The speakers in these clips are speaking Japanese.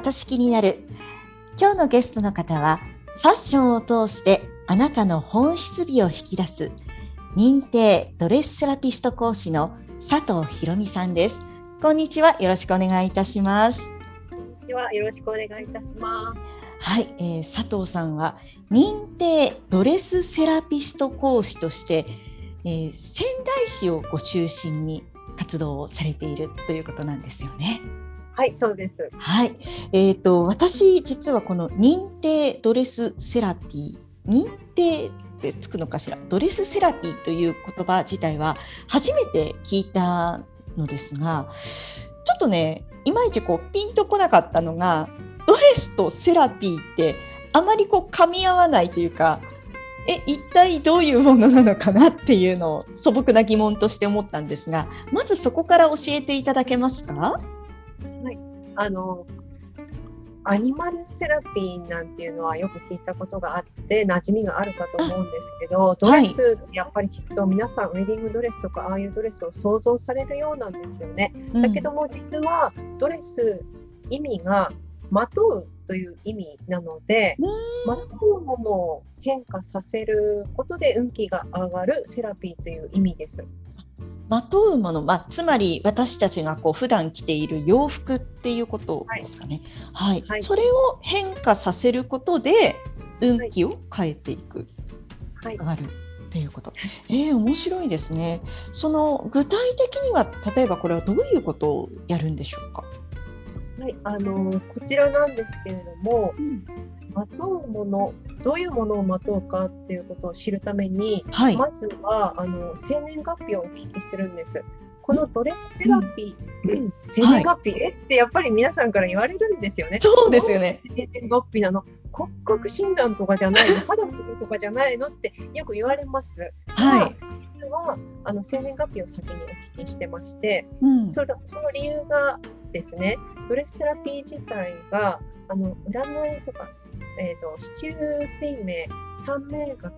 私気になる。今日のゲストの方はファッションを通してあなたの本質美を引き出す認定ドレスセラピスト講師の佐藤博美さんです。こんにちは。よろしくお願いいたします。では。よろしくお願いいたします。はい、えー、佐藤さんは認定ドレスセラピスト講師として、えー、仙台市をご中心に活動をされているということなんですよね。はい、そうです。はい、えっ、ー、と私実はこの認定ドレスセラピー、認定ってつくのかしら、ドレスセラピーという言葉自体は初めて聞いたのですが、ちょっとね、いまいちこうピンとこなかったのが、ドレスとセラピーってあまりこう噛み合わないというか、え一体どういうものなのかなっていうのを素朴な疑問として思ったんですがまずそこから教えていただけますか、あのアニマルセラピーなんていうのはよく聞いたことがあって馴染みがあるかと思うんですけどドレス、やっぱり聞くと皆さんウェディングドレスとかああいうドレスを想像されるようなんですよね。だけども実はドレス意味がまとうという意味なのでまとうものを変化させることで運気が上がるセラピーという意味です。まとうもの、まあ、つまり私たちがこう普段着ている洋服っていうことですかね。はい、はい、それを変化させることで運気を変えていく、はい、上がるっていうこと。えー、面白いですね。その具体的には例えばこれはどういうことをやるんでしょうか？はい、あのこちらなんですけれども、うん、まとうものどういうものをまとうかっていうことを知るために、はい、まずはあの生年月日をお聞きするんです。このドレステラピー、うん、生年月日、はい、え？ってやっぱり皆さんから言われるんですよね。そうですよね。生年月日なの？骨格診断とかじゃないの？肌のこととかじゃないの？ってよく言われます。はい。はあの生年月日を先にお聞きしてまして、うん、そのその理由がですねドレスセラピー自体があの占いとかえーと、市中水明三名学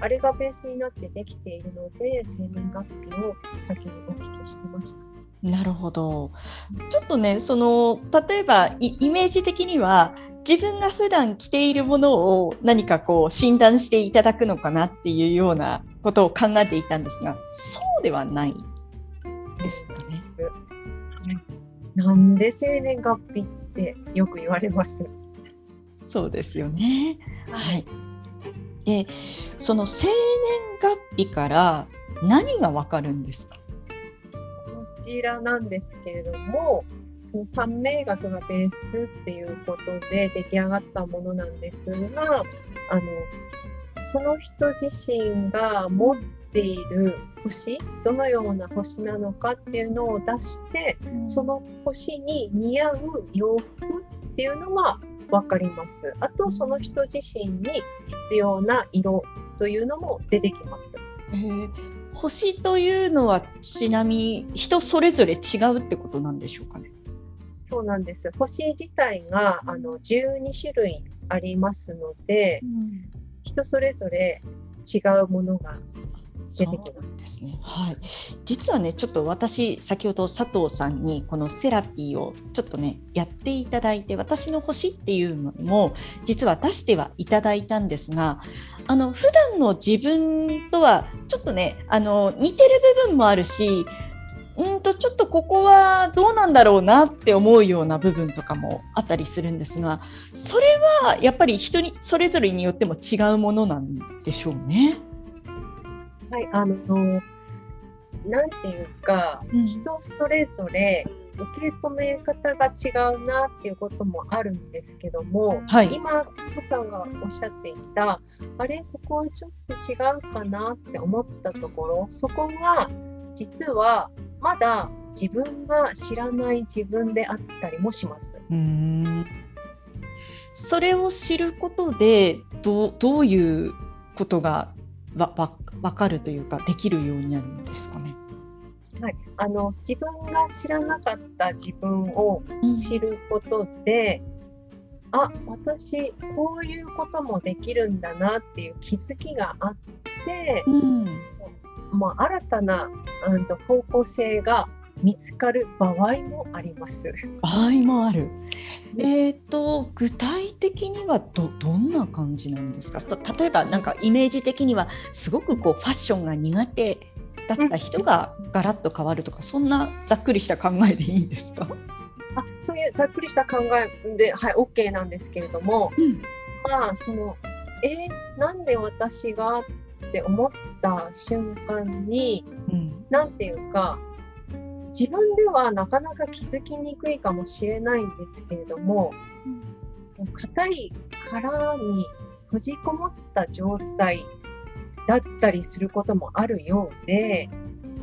あれがベースになってできているので生年月日を先にお聞きしてました。なるほどちょっとねその例えばイメージ的には自分が普段着ているものを何かこう診断していただくのかなっていうようなことを考えていたんですがそうではないですかね。なんで生年月日ってよく言われます？そうですよね。はい。で、その生年月日から何がわかるんですか？こちらなんですけれども、その三名学がベースっていうことで出来上がったものなんですが、あのその人自身が持っている星どのような星なのかっていうのを出してその星に似合う洋服っていうのが分かります。あとその人自身に必要な色というのも出てきます。えー、星というのはちなみに人それぞれ違うってことなんでしょうかね。そうなんです。星自体があの12種類ありますので、うん、人それぞれ違うものが出てきます。ですね。はい。実はね、ちょっと私先ほど佐藤さんにこのセラピーをちょっとねやっていただいて、私の星っていうのも実は出してはいただいたんですが、あの普段の自分とはちょっとねあの似てる部分もあるし。うんとちょっとここはどうなんだろうなって思うような部分とかもあったりするんですがそれはやっぱり人にそれぞれによっても違うものなんでしょうね。はい、あの、なんていうか、うん、人それぞれ受け止め方が違うなっていうこともあるんですけども、はい、今、コさんがおっしゃっていた、あれ、ここはちょっと違うかなって思ったところ、そこが実はまだ自分が知らない自分であったりもします。うん。それを知ることでどどういうことがわわ分かるというかできるようになるんですかね？はい、あの自分が知らなかった自分を知ることで、うん、あ私こういうこともできるんだなっていう気づきがあって、うん、まあ、新たな、うん、と方向性が見つかる場合もあります。場合もある。えっ、と具体的にはどどんな感じなんですか？と例えばなんかイメージ的にはすごくこうファッションが苦手だった人がガラッと変わるとか、そんなざっくりした考えでいいんですか？あそういうざっくりした考えで、はい、OK なんですけれども、うんまあ、その、えーなんで私がって思った瞬間に、うんなんていうか、自分ではなかなか気づきにくいかもしれないんですけれども、硬い殻に閉じこもった状態だったりすることもあるようで、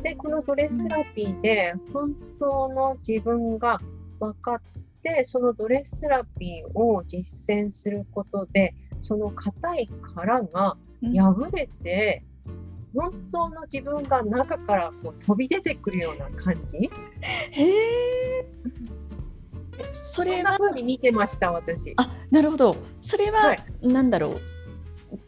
で、このドレスセラピーで本当の自分が分かって、そのドレスセラピーを実践することで、その硬い殻が破れて、本当の自分が中からこう飛び出てくるような感じ？へえ。そそんれはな風に見てました、私。あなるほど。それは、はいなんだろう。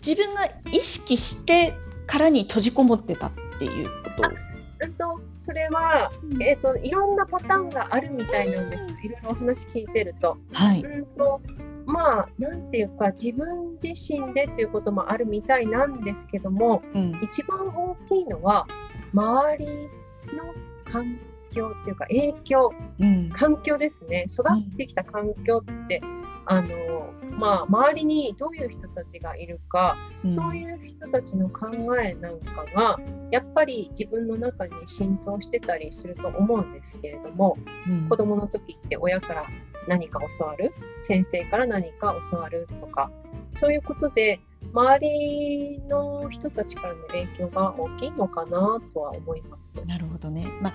自分が意識して殻に閉じこもってたっていうこと？うんとそれは、えー、といろんなパターンがあるみたいなんですいろいろお話聞いてると。はい。うんとまあなんていうか自分自身でっていうこともあるみたいなんですけどもうん。一番大きいのは周りの環境っていうか影響うん。環境ですね育ってきた環境って、あのまあ周りにどういう人たちがいるかそういう人たちの考えなんかがやっぱり自分の中に浸透してたりすると思うんですけれどもうん子供の時って親から何か教わる？先生から何か教わるとかそういうことで周りの人たちからの影響が大きいのかなとは思います。なるほどね。まあ、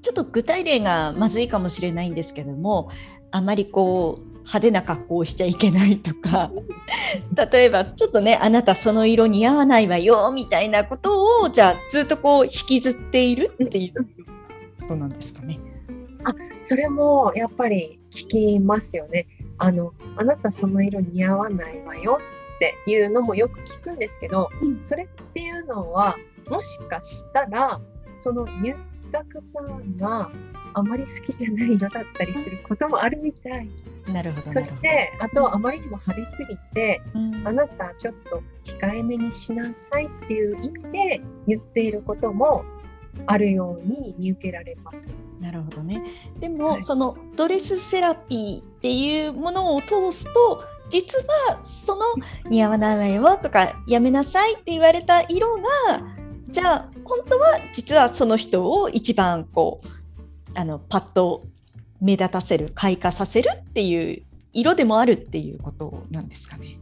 ちょっと具体例がまずいかもしれないんですけども、あまりこう派手な格好をしちゃいけないとか、例えばちょっとね、あなたその色似合わないわよみたいなことをじゃあずっとこう引きずっているっていうことなんですかね。それもやっぱり聞きますよね。あの、あなたその色似合わないわよっていうのもよく聞くんですけど、それっていうのは、もしかしたら、その言った方があまり好きじゃない色だったりすることもあるみたい。なるほどそ。して、あとあまりにも派手すぎて、うんあなたちょっと控えめにしなさいっていう意味で言っていることもあるように見受けられます。なるほどね。でも、はいそのドレスセラピーっていうものを通すと実はその似合わないわよとかやめなさいって言われた色がじゃあ本当は実はその人を一番こうあのパッと目立たせる開花させるっていう色でもあるっていうことなんですかね。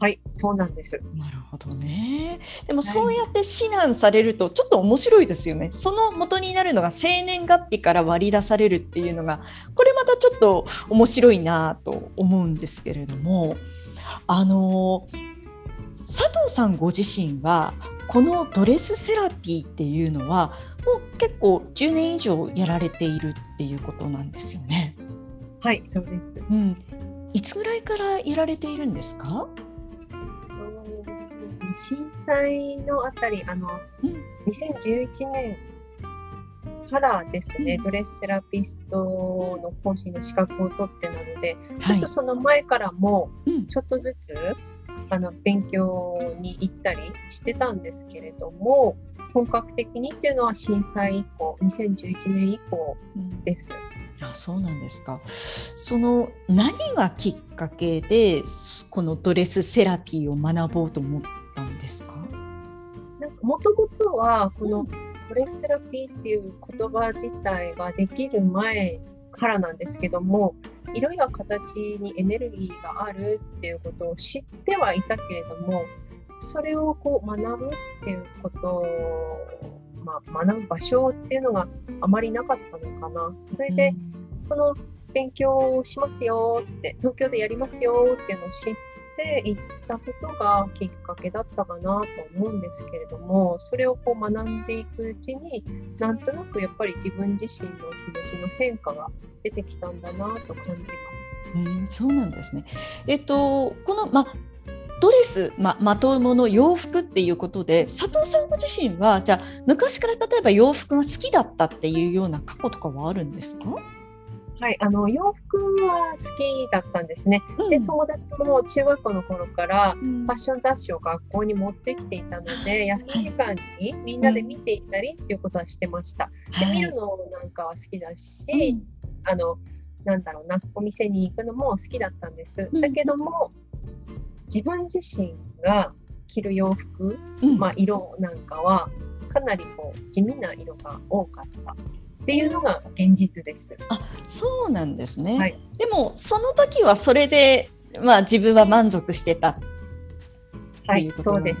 はい、そうなんです。なるほどね。でもはいそうやって指南されるとちょっと面白いですよね。その元になるのが生年月日から割り出されるっていうのがこれまたちょっと面白いなと思うんですけれどもあの佐藤さんご自身はこのドレスセラピーっていうのはもう結構10年以上やられているっていうことなんですよね。はい、そうです。うん、いつぐらいからやられているんですか？震災のあたり、あの、うん2011年からですね、うんドレスセラピストの講師の資格を取ってなので、ちはいょっと。その前からも、うんちょっとずつ、あの、勉強に行ったりしてたんですけれども、本格的にっていうのは震災以降、2011年以降うんです。あそうなんですか。その何がきっかけでこのドレスセラピーを学ぼうと思ったんですか？なんかもともとはこのドレスセラピーっていう言葉自体ができる前からなんですけども色や形にエネルギーがあるっていうことを知ってはいたけれどもそれをこう学ぶっていうことを、まあ、学ぶ場所っていうのがあまりなかったのかな。それで、その勉強をしますよって、東京でやりますよっていうのを知っていったことがきっかけだったかなと思うんですけれども、それをこう学んでいくうちに、なんとなくやっぱり自分自身の気持ちの変化が出てきたんだなと感じます。うん、そうなんですね。えっとこのまあドレス、ま、まとうもの洋服っていうことで佐藤さんご自身はじゃあ昔から例えば洋服が好きだったっていうような過去とかはあるんですか？はい、あの洋服は好きだったんですね。うん、で友達も中学校の頃からファッション雑誌を学校に持ってきていたので、うん、休み時間にみんなで見ていたりっていうことはしてました。で見るのなんかは好きだし、あのなんだろうなお店に行くのも好きだったんです。だけども自分自身が着る洋服、まあ、色なんかはかなりこう地味な色が多かったっていうのが現実です。あそうなんですね、はい、でもその時はそれで、まあ、自分は満足してたはい、そうです。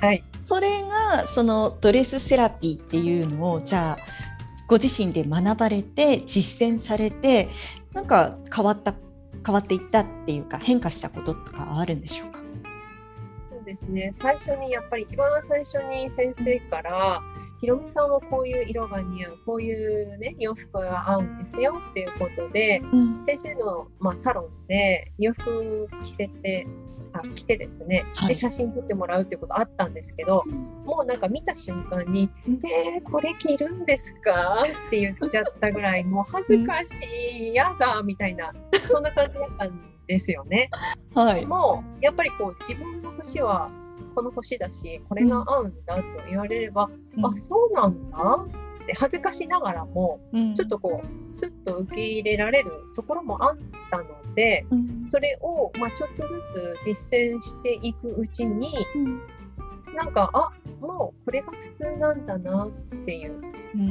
はい、それがそのドレスセラピーっていうのをじゃあご自身で学ばれて実践されてなんか変わった変わっていったっていうか変化したこととかあるんでしょうか？そうですね。最初にやっぱり一番最初に先生からひろみさんはこういう色が似合うこういうね洋服が合うんですよっていうことで、うん、先生の、まあ、サロンで洋服着せてあ来てですね、はい、で写真撮ってもらうっていうことあったんですけど、もうなんか見た瞬間に「えー、これ着るんですか?」って言っちゃったぐらいもう恥ずかしい嫌だみたいな そんな感じだったんですよね。はい、もうやっぱりこう自分の星はこの星だしこれが合うんだと言われれば、うん、あそうなんだって恥ずかしながらも、うん、ちょっとこうスッと受け入れられるところもあったので、うん、それを、まあ、ちょっとずつ実践していくうちに、うん、なんかあもうこれが普通なんだなっていう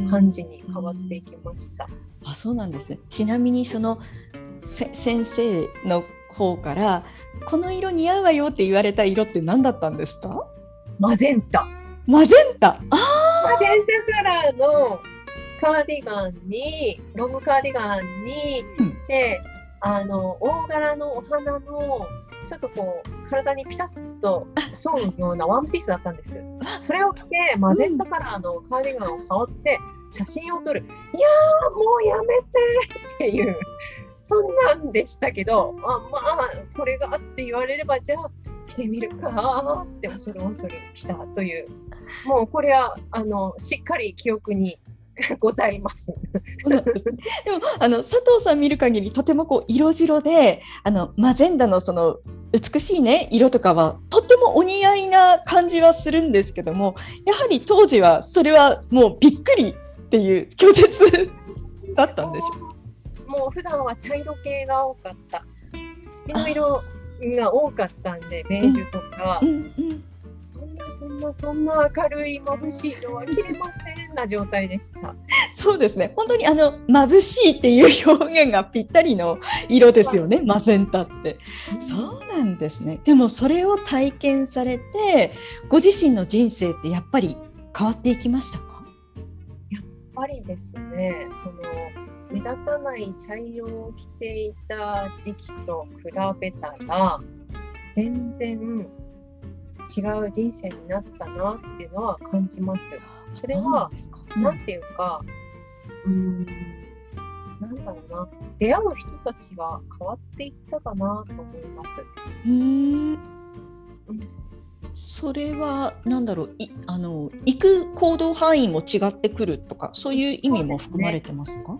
感じに変わっていきました。あそうなんですね。ちなみにその先生の方からこの色似合うわよって言われた色って何だったんですか？マゼンタ。マゼンタ？あマゼンタカラーのカーディガンにロングカーディガンに、うん、であの大柄のお花のちょっとこう体にピタッと沿うようなワンピースだったんです。それを着てマゼンタカラーのカーディガンを羽織って写真を撮る。いやーもうやめてっていうそんなんでしたけどあまあこれがって言われればじゃあ着てみるかって恐る恐る来たというもうこれはあのしっかり記憶に ございます。でもあの佐藤さん見る限りとてもこう色白であのマゼンダのその美しいね色とかはとってもお似合いな感じはするんですけどもやはり当時はそれはもうびっくりっていう拒絶 だったんでしょうもう普段は茶色系が多かった土の色が多かったんでベージュとか、うんうんうんそんなそんなそんな明るい眩しい色は着れませんな状態でした。そうですね。本当にあの眩しいっていう表現がぴったりの色ですよね。マゼンタって。そうなんですね。でもそれを体験されて、ご自身の人生ってやっぱり変わっていきましたか？やっぱりですね。その目立たない茶色を着ていた時期と比べたら全然違う人生になったなっていうのは感じます。それは何ていうかうんなんだろうな。出会う人たちが変わっていったかなと思います。うん。それは何だろう。いあの行く行動範囲も違ってくるとかそういう意味も含まれてますか、ね、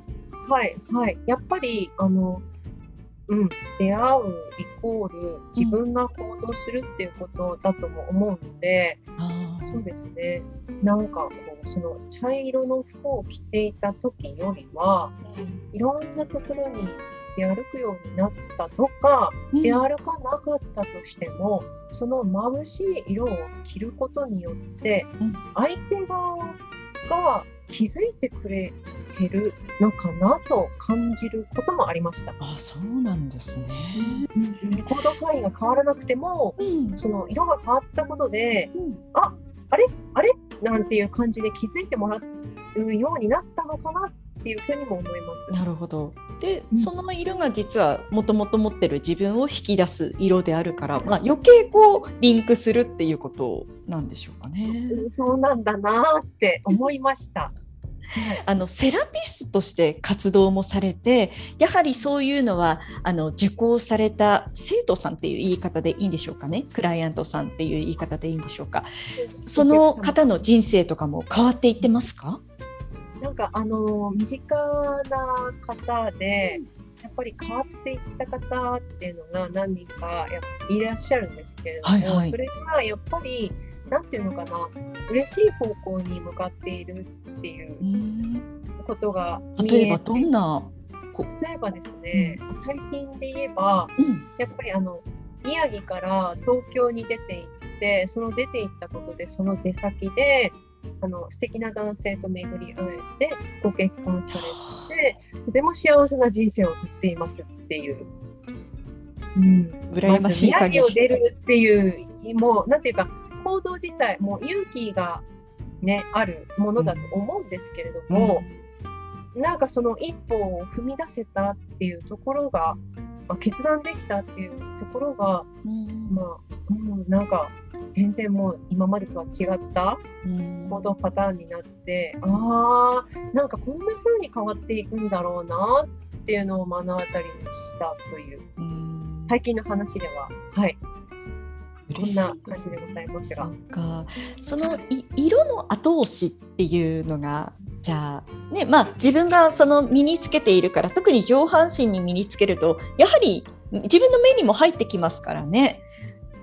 はいはい。やっぱりあのうん、出会うイコール自分が行動するっていうことだとも思うので、うん、そうですね。なんかこうその茶色の服を着ていた時よりは、うん、いろんなところに出歩くようになったとか、うん、出歩かなかったとしてもその眩しい色を着ることによって相手側が気づいてくれてるのかなと感じることもありました。あそうなんですね、うん、行動範囲が変わらなくても、うん、その色が変わったことで、うん、ああれ？あれ？なんていう感じで気づいてもらうようになったのかなっていうふうにも思います。なるほど。で、うん、その色が実はもともと持ってる自分を引き出す色であるから、まあ、余計こうリンクするっていうことなんでしょうかね。そうなんだなって思いました。あのセラピストとして活動もされてやはりそういうのはあの受講された生徒さんっていう言い方でいいんでしょうかね？クライアントさんっていう言い方でいいんでしょうか？その方の人生とかも変わっていってますか？なんかあの身近な方で、やっぱり変わっていった方っていうのが何人かやいらっしゃるんですけれども、はいはい、それがやっぱり何て言うのかな嬉しい方向に向かっているっていうことが例えばどんな例えばですね、うん、最近で言えば、うん、やっぱりあの宮城から東京に出て行ってその出て行ったことでその出先であの素敵な男性と巡り会えてご結婚されてとても幸せな人生を送っていますっていう。うん、羨ましい限り。を出るっていうもうなんていうか行動自体も勇気がねあるものだと思うんですけれども、うん、なんかその一歩を踏み出せたっていうところが、まあ、決断できたっていうところが、うん、まあ、うん、なんか全然もう今までとは違った行動パターンになって、うん、ああなんかこんな風に変わっていくんだろうなっていうのを目の当たりにしたという、うん、最近の話でははいこんな感じでございますが。か。その色の後押しっていうのがじゃあねまあ自分がその身につけているから特に上半身に身につけるとやはり自分の目にも入ってきますからね。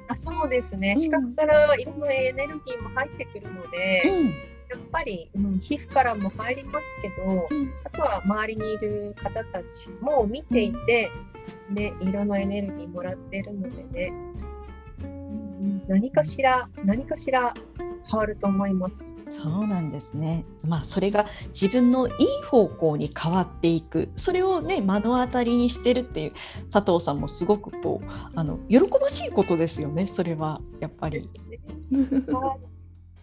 あそうですね、視覚から色のエネルギーも入ってくるので、うん、やっぱり、うん、皮膚からも入りますけど、うん、あとは周りにいる方たちも見ていて、ね、色のエネルギーもらってるのでね、何かしら何かしら変わると思います。そうなんですね。まあそれが自分のいい方向に変わっていく、それをね目の当たりにしてるっていう佐藤さんもすごくこうあの喜ばしいことですよね。それはやっぱり。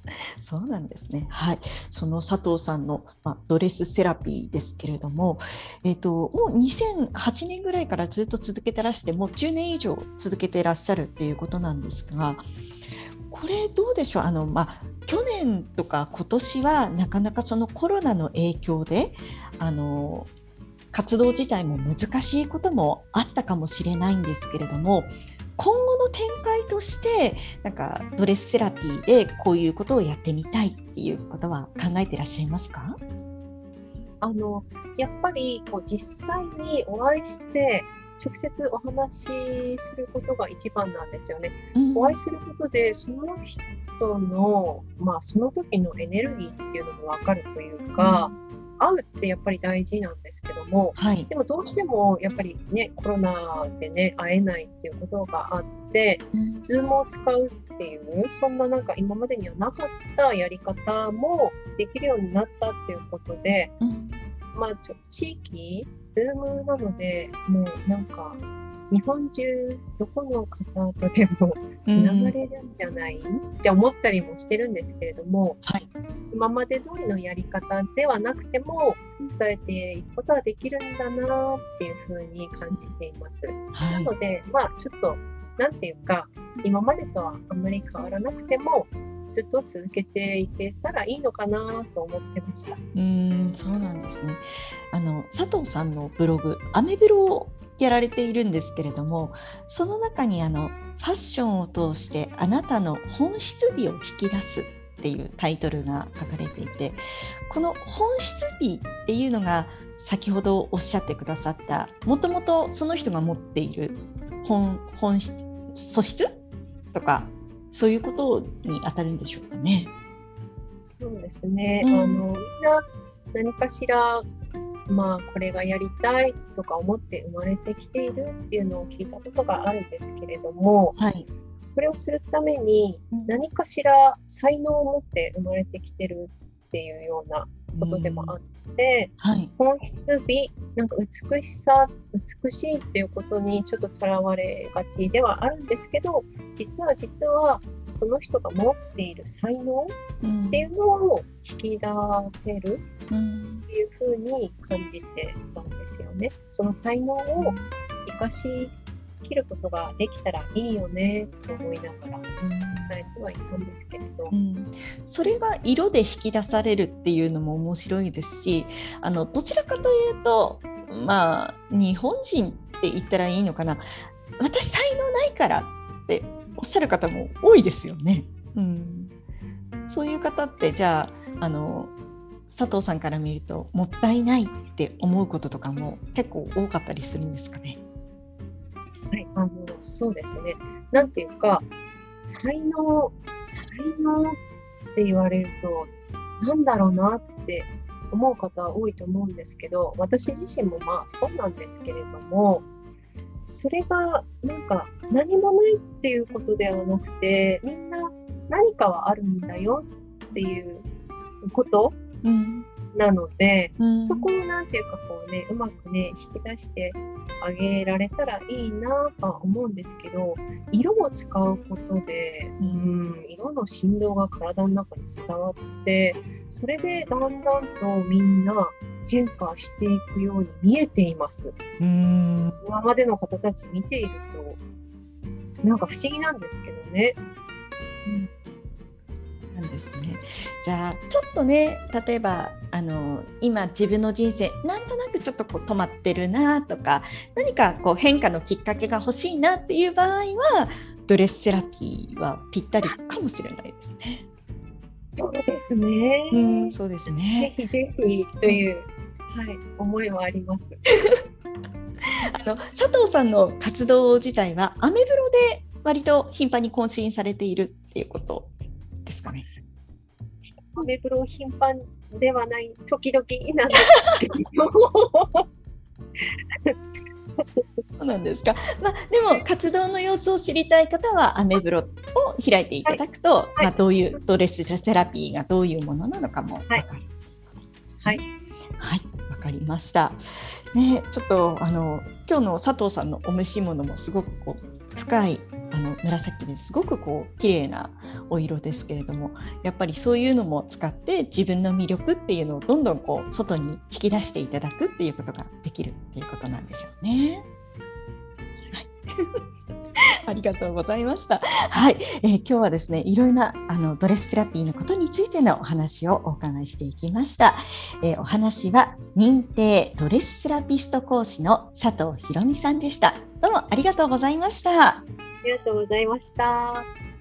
そうなんですね。はい、その佐藤さんの、まあ、ドレスセラピーですけれども、えっ、ー、ともう2008年ぐらいからずっと続けてらして、もう10年以上続けてらっしゃるっていうことなんですが、これどうでしょう？あのまあ去年とか今年はなかなかそのコロナの影響であの活動自体も難しいこともあったかもしれないんですけれども今後の展開としてなんかドレスセラピーでこういうことをやってみたいっていうことは考えていらっしゃいますか？あのやっぱりこう実際にお会いして直接お話しすることが一番なんですよね。うん、お会いすることでその人の、まあ、その時のエネルギーっていうのも分かるというか、うん会うってやっぱり大事なんですけども、はい、でもどうしてもやっぱりねコロナでね会えないっていうことがあって、うん、Zoom を使うっていうそんななんか今までにはなかったやり方もできるようになったっていうことで、うん、まあちょ地域 Zoom なのでもうなんか日本中どこの方とでもつながれるんじゃない、うん、って思ったりもしてるんですけれども、はい、今まで通りのやり方ではなくても伝えていくことはできるんだなっていうふうに感じています。はい、なのでまあちょっと何て言うか今までとはあんまり変わらなくてもずっと続けていけたらいいのかなと思ってました。うんそうなんですね。あの佐藤さんのブログアメブロをやられているんですけれどもその中にあのファッションを通してあなたの本質美を引き出すっていうタイトルが書かれていてこの本質美っていうのが先ほどおっしゃってくださったもともとその人が持っている本本質素質とかそういうことに当たるんでしょうかね。そうですね、うん、あのみんな何かしらまあこれがやりたいとか思って生まれてきているっていうのを聞いたことがあるんですけれども、はい、それをするために何かしら才能を持って生まれてきてるっていうようなことでもあって、はい、本質美なんか美しさ美しいっていうことにちょっととらわれがちではあるんですけど実は実はその人が持っている才能っていうのを引き出せるっていうふうに感じてたんですよね。その才能を生かし切ることができたらいいよねと思いながら伝えてはいたんですけれど、うん、それが色で引き出されるっていうのも面白いですしあのどちらかというとまあ日本人って言ったらいいのかな私才能ないからっておっしゃる方も多いですよね。うん、そういう方ってじゃああの佐藤さんから見るともったいないって思うこととかも結構多かったりするんですかね。はい、あのそうですね。なんていうか才能才能って言われるとなんだろうなって思う方は多いと思うんですけど私自身もまあそうなんですけれどもそれがなんか何もないっていうことではなくてみんな何かはあるんだよっていうことなので、うん、そこをなんていうかこうねうまくね引き出してあげられたらいいなとは思うんですけど色を使うことで、うん、色の振動が体の中に伝わってそれでだんだんとみんな変化していくように見えています。うん今までの方たち見ているとなんか不思議なんですけどね。うんですね。じゃあちょっとね例えばあの今自分の人生なんとなくちょっとこう止まってるなとか何かこう変化のきっかけが欲しいなっていう場合はドレスセラピーはぴったりかもしれないですね。そうですね。うん、そうですね。ぜひぜひという、はい、思いはあります。あの佐藤さんの活動自体はアメブロで割と頻繁に更新されているっていうことですかね。アメブロ頻繁ではない時々なんですけど。そうなんですか。まあ、でも活動の様子を知りたい方はアメブロを開いていただくと、はい、まあ、どういうドレスセラピーがどういうものなのかも分かる、はい、はい、わかりました。ね、ちょっとあの今日の佐藤さんのお召し物もすごくこう深いあの紫ですごくこう綺麗なお色ですけれどもやっぱりそういうのも使って自分の魅力っていうのをどんどんこう外に引き出していただくっていうことができるっていうことなんでしょうね。ありがとうございました。はい、えー、今日はですね、いろいろなあのドレスセラピーのことについてのお話をお伺いしていきました。えー、お話は認定ドレスセラピスト講師の佐藤博美さんでした。どうもありがとうございました。ありがとうございました。